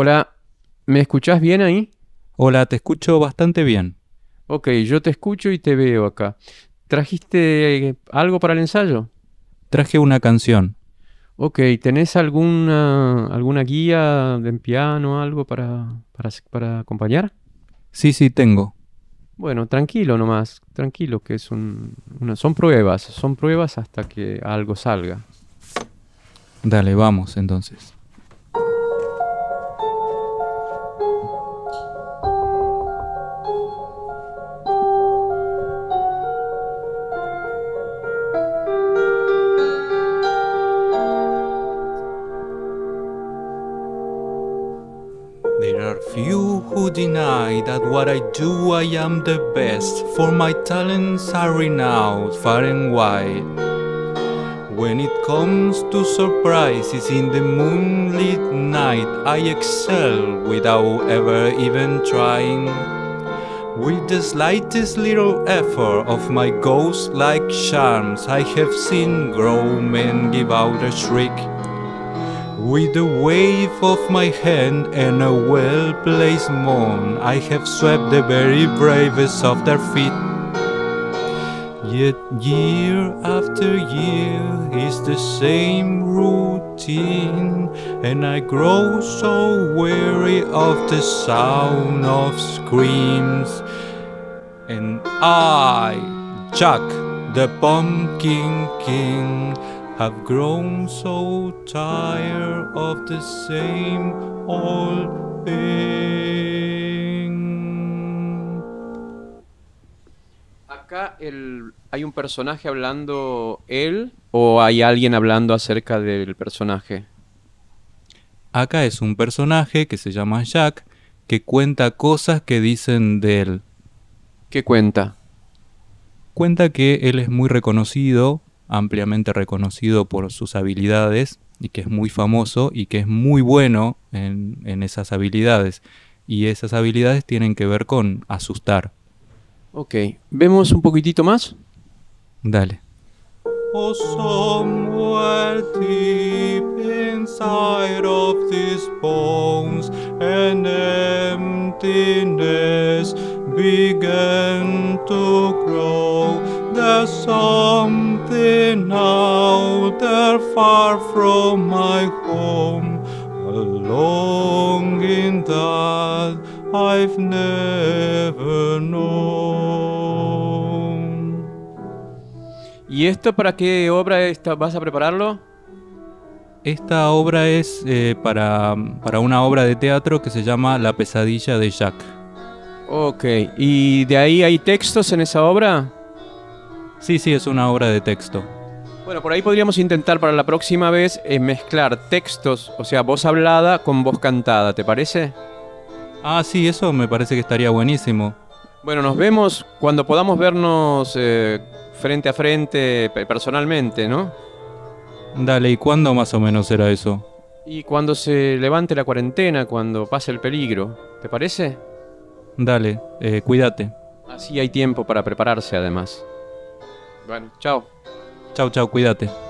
Hola, ¿me escuchás bien ahí? Hola, te escucho bastante bien. Ok, yo te escucho y te veo acá. ¿Trajiste algo para el ensayo? Traje una canción. Ok, ¿tenés alguna, alguna guía de piano, algo para, para, para acompañar? Sí, sí, tengo. Bueno, tranquilo nomás, tranquilo, que es un, una, son pruebas, son pruebas hasta que algo salga. Dale, vamos entonces. There are few who deny that what I do I am the best, for my talents are renowned far and wide. When it comes to surprises in the moonlit night, I excel without ever even trying. With the slightest little effort of my ghost like charms, I have seen grown men give out a shriek. With a wave of my hand and a well placed moan, I have swept the very bravest off their feet. Yet year after year is the same routine, and I grow so weary of the sound of screams. And I, Jack, the Pumpkin King, have grown so tired of the same old thing. Acá el, hay un personaje hablando él o hay alguien hablando acerca del personaje. Acá es un personaje que se llama Jack que cuenta cosas que dicen de él. ¿Qué cuenta? Cuenta que él es muy reconocido, ampliamente reconocido por sus habilidades y que es muy famoso y que es muy bueno en, en esas habilidades. Y esas habilidades tienen que ver con asustar. Ok, ¿vemos un poquitito más? Dale. Somewhere deep inside of these bones, an emptiness began to grow. There's something out there far from my home, a longing that I've never known. ¿Y esto para qué obra está, vas a prepararlo? Esta obra es eh, para, para una obra de teatro que se llama La pesadilla de Jack. Ok, ¿y de ahí hay textos en esa obra? Sí, sí, es una obra de texto. Bueno, por ahí podríamos intentar para la próxima vez eh, mezclar textos, o sea, voz hablada con voz cantada, ¿te parece? Ah, sí, eso me parece que estaría buenísimo. Bueno, nos vemos cuando podamos vernos eh, frente a frente, pe- personalmente, ¿no? Dale, ¿y cuándo más o menos será eso? Y cuando se levante la cuarentena, cuando pase el peligro, ¿te parece? Dale, eh, cuídate. Así hay tiempo para prepararse además. Bueno, chao. Chau, chau, cuídate.